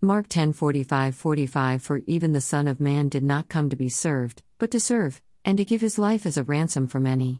Mark 10:45 45 For even the Son of Man did not come to be served, but to serve, and to give his life as a ransom for many.